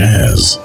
Jazz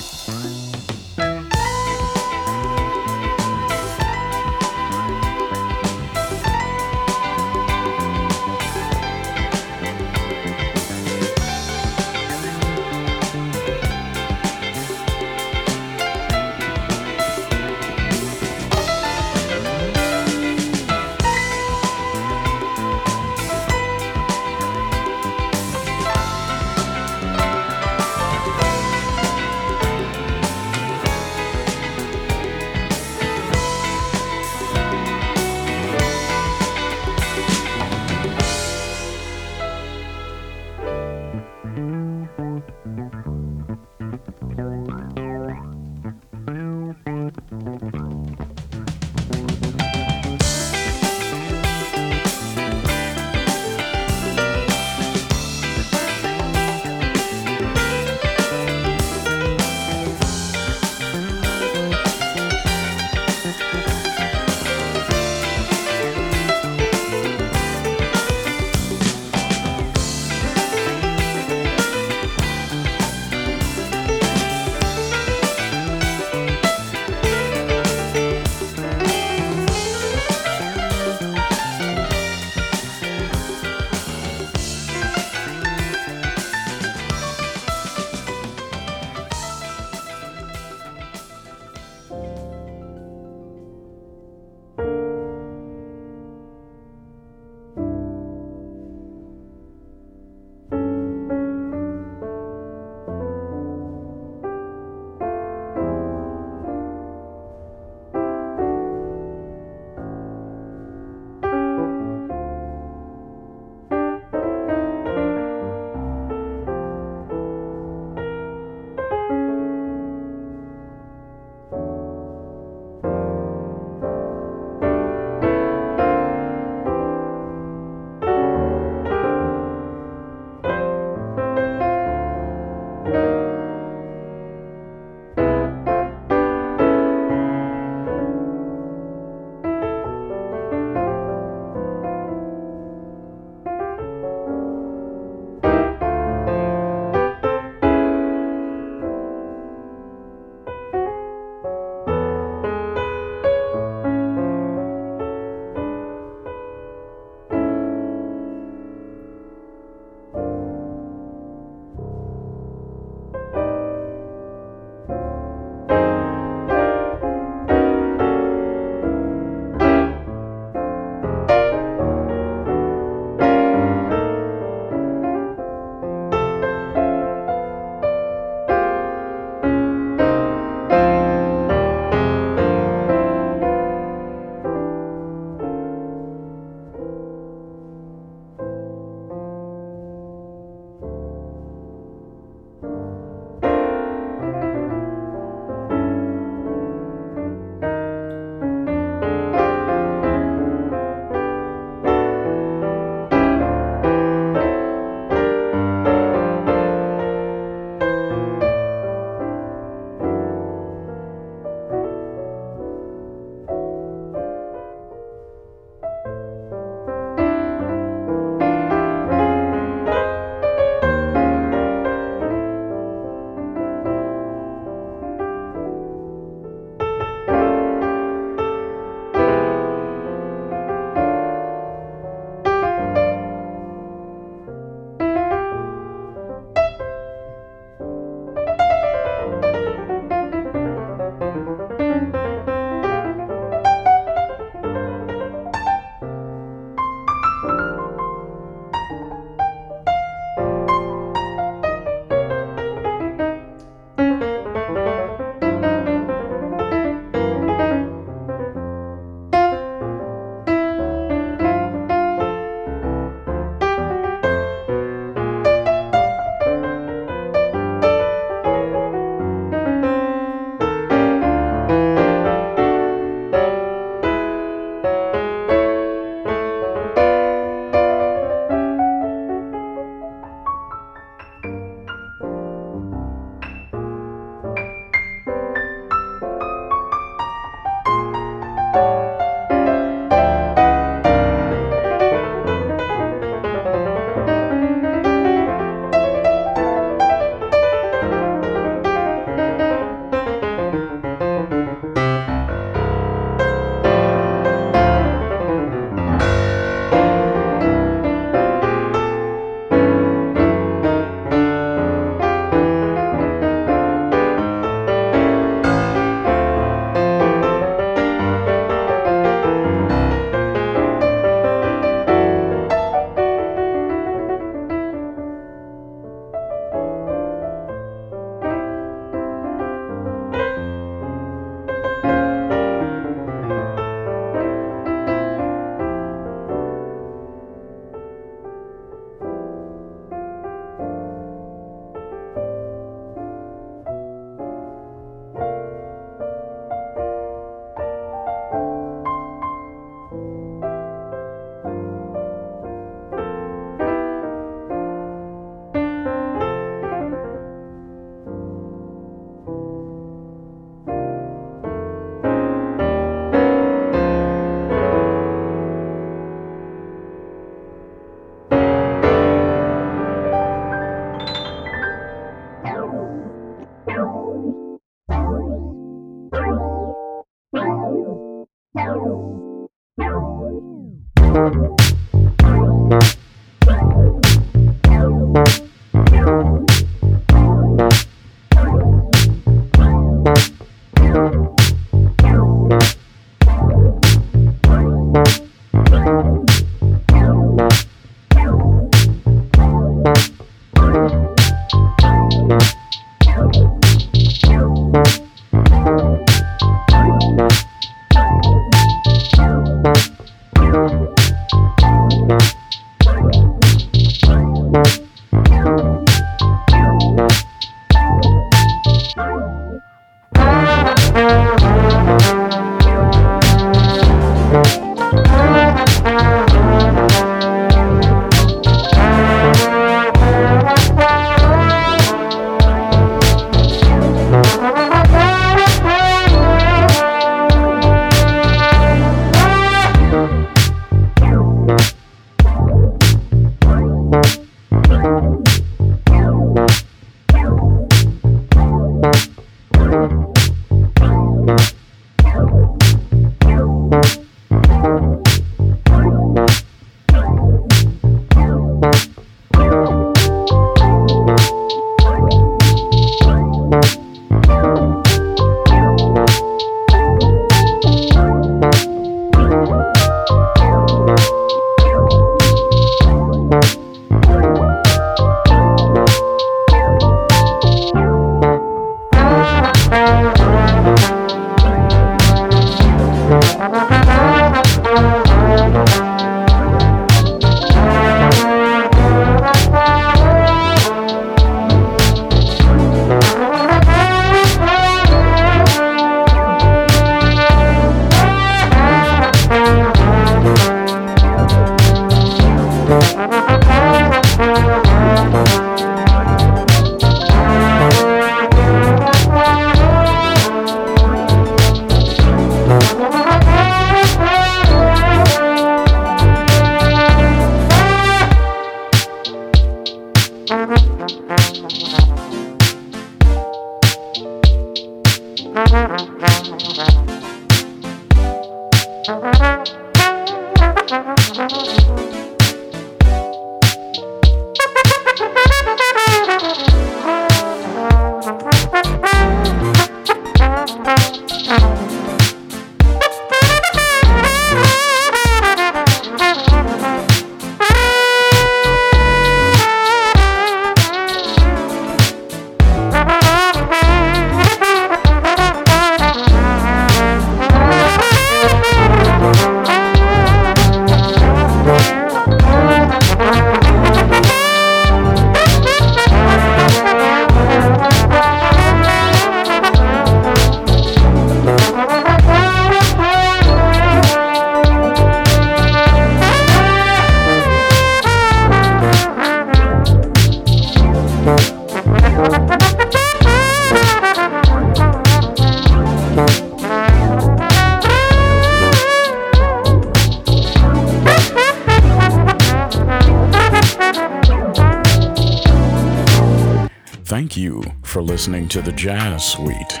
Thank you for listening to the Jazz Suite.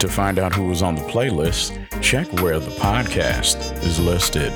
To find out who was on the playlist, check where the podcast is listed.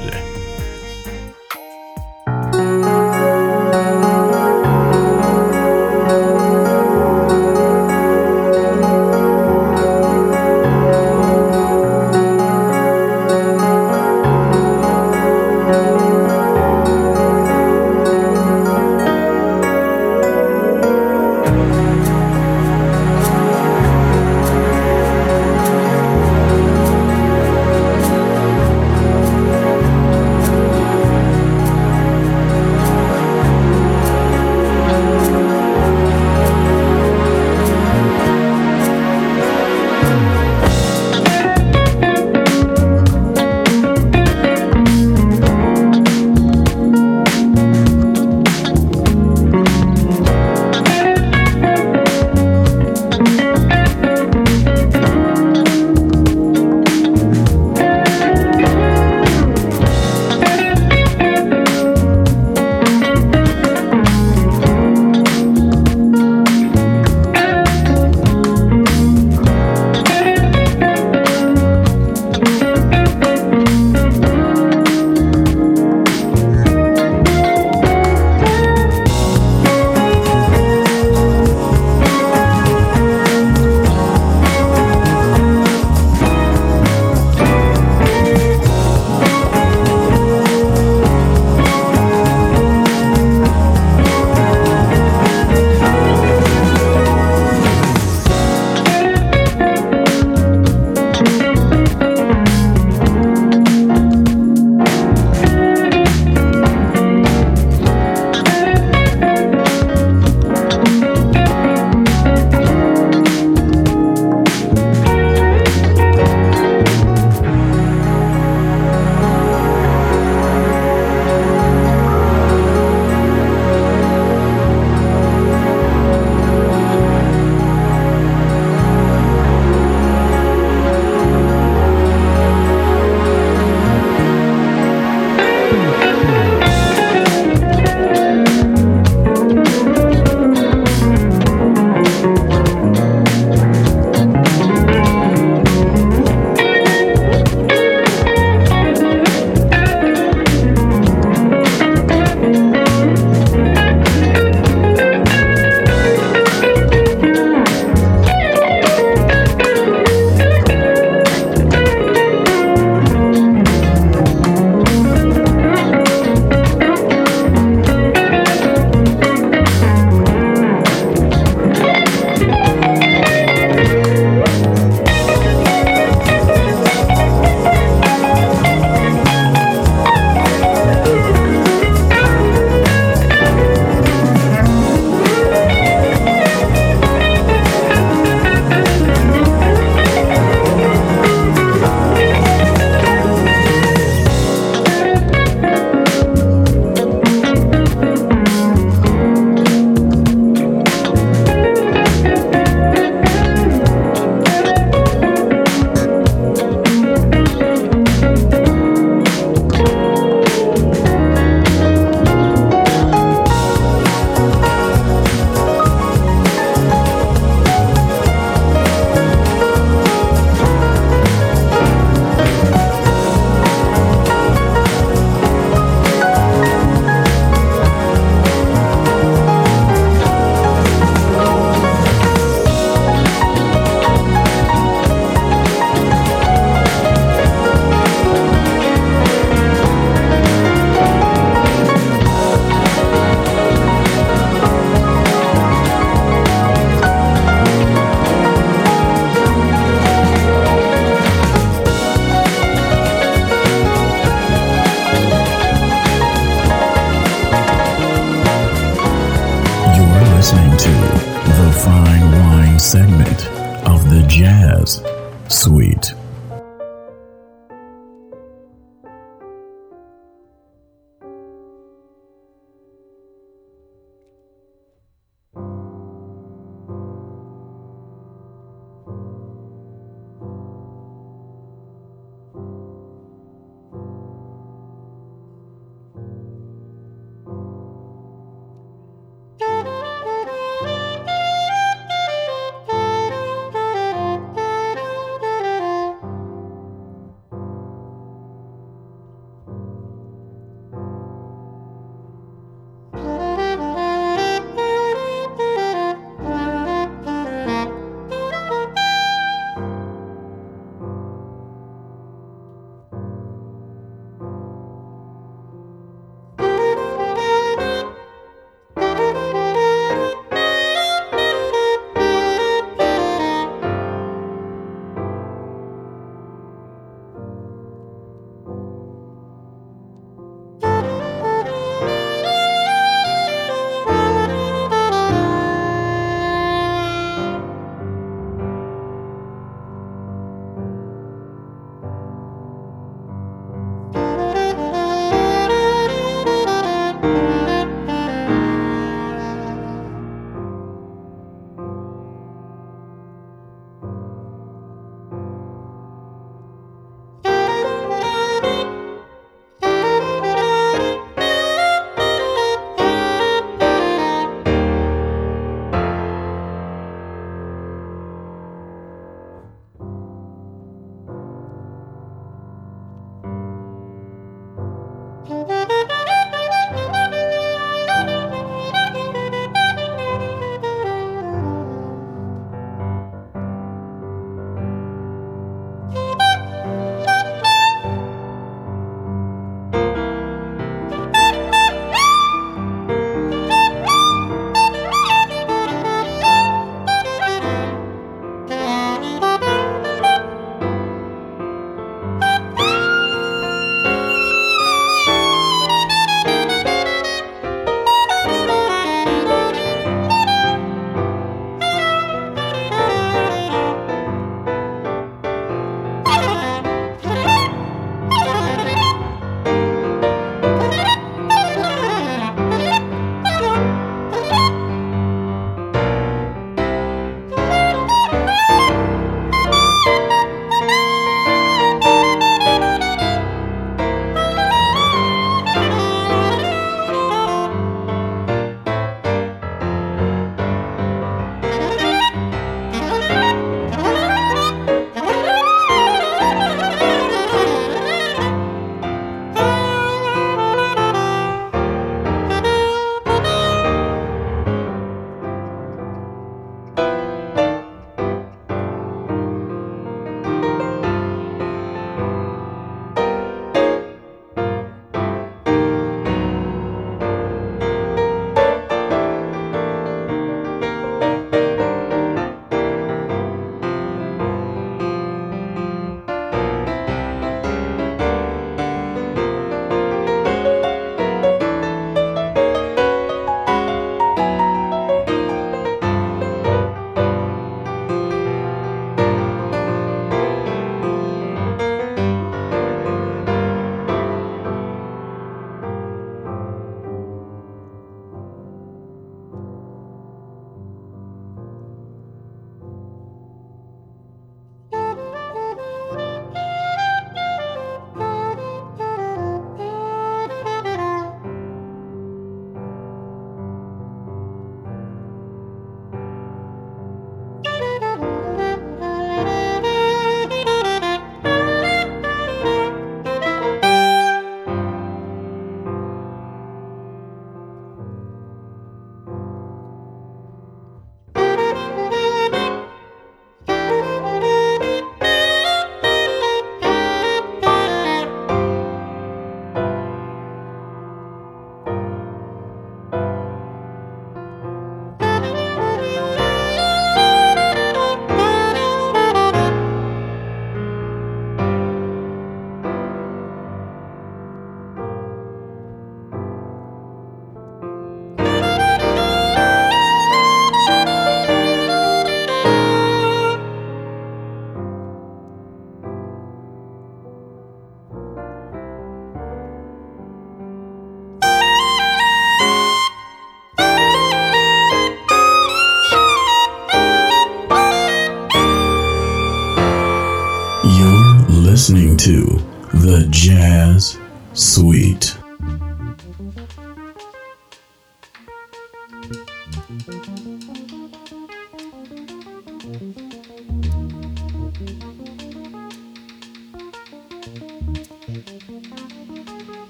Suite.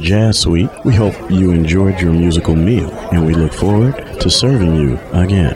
Jazz Suite. We hope you enjoyed your musical meal, and we look forward to serving you again.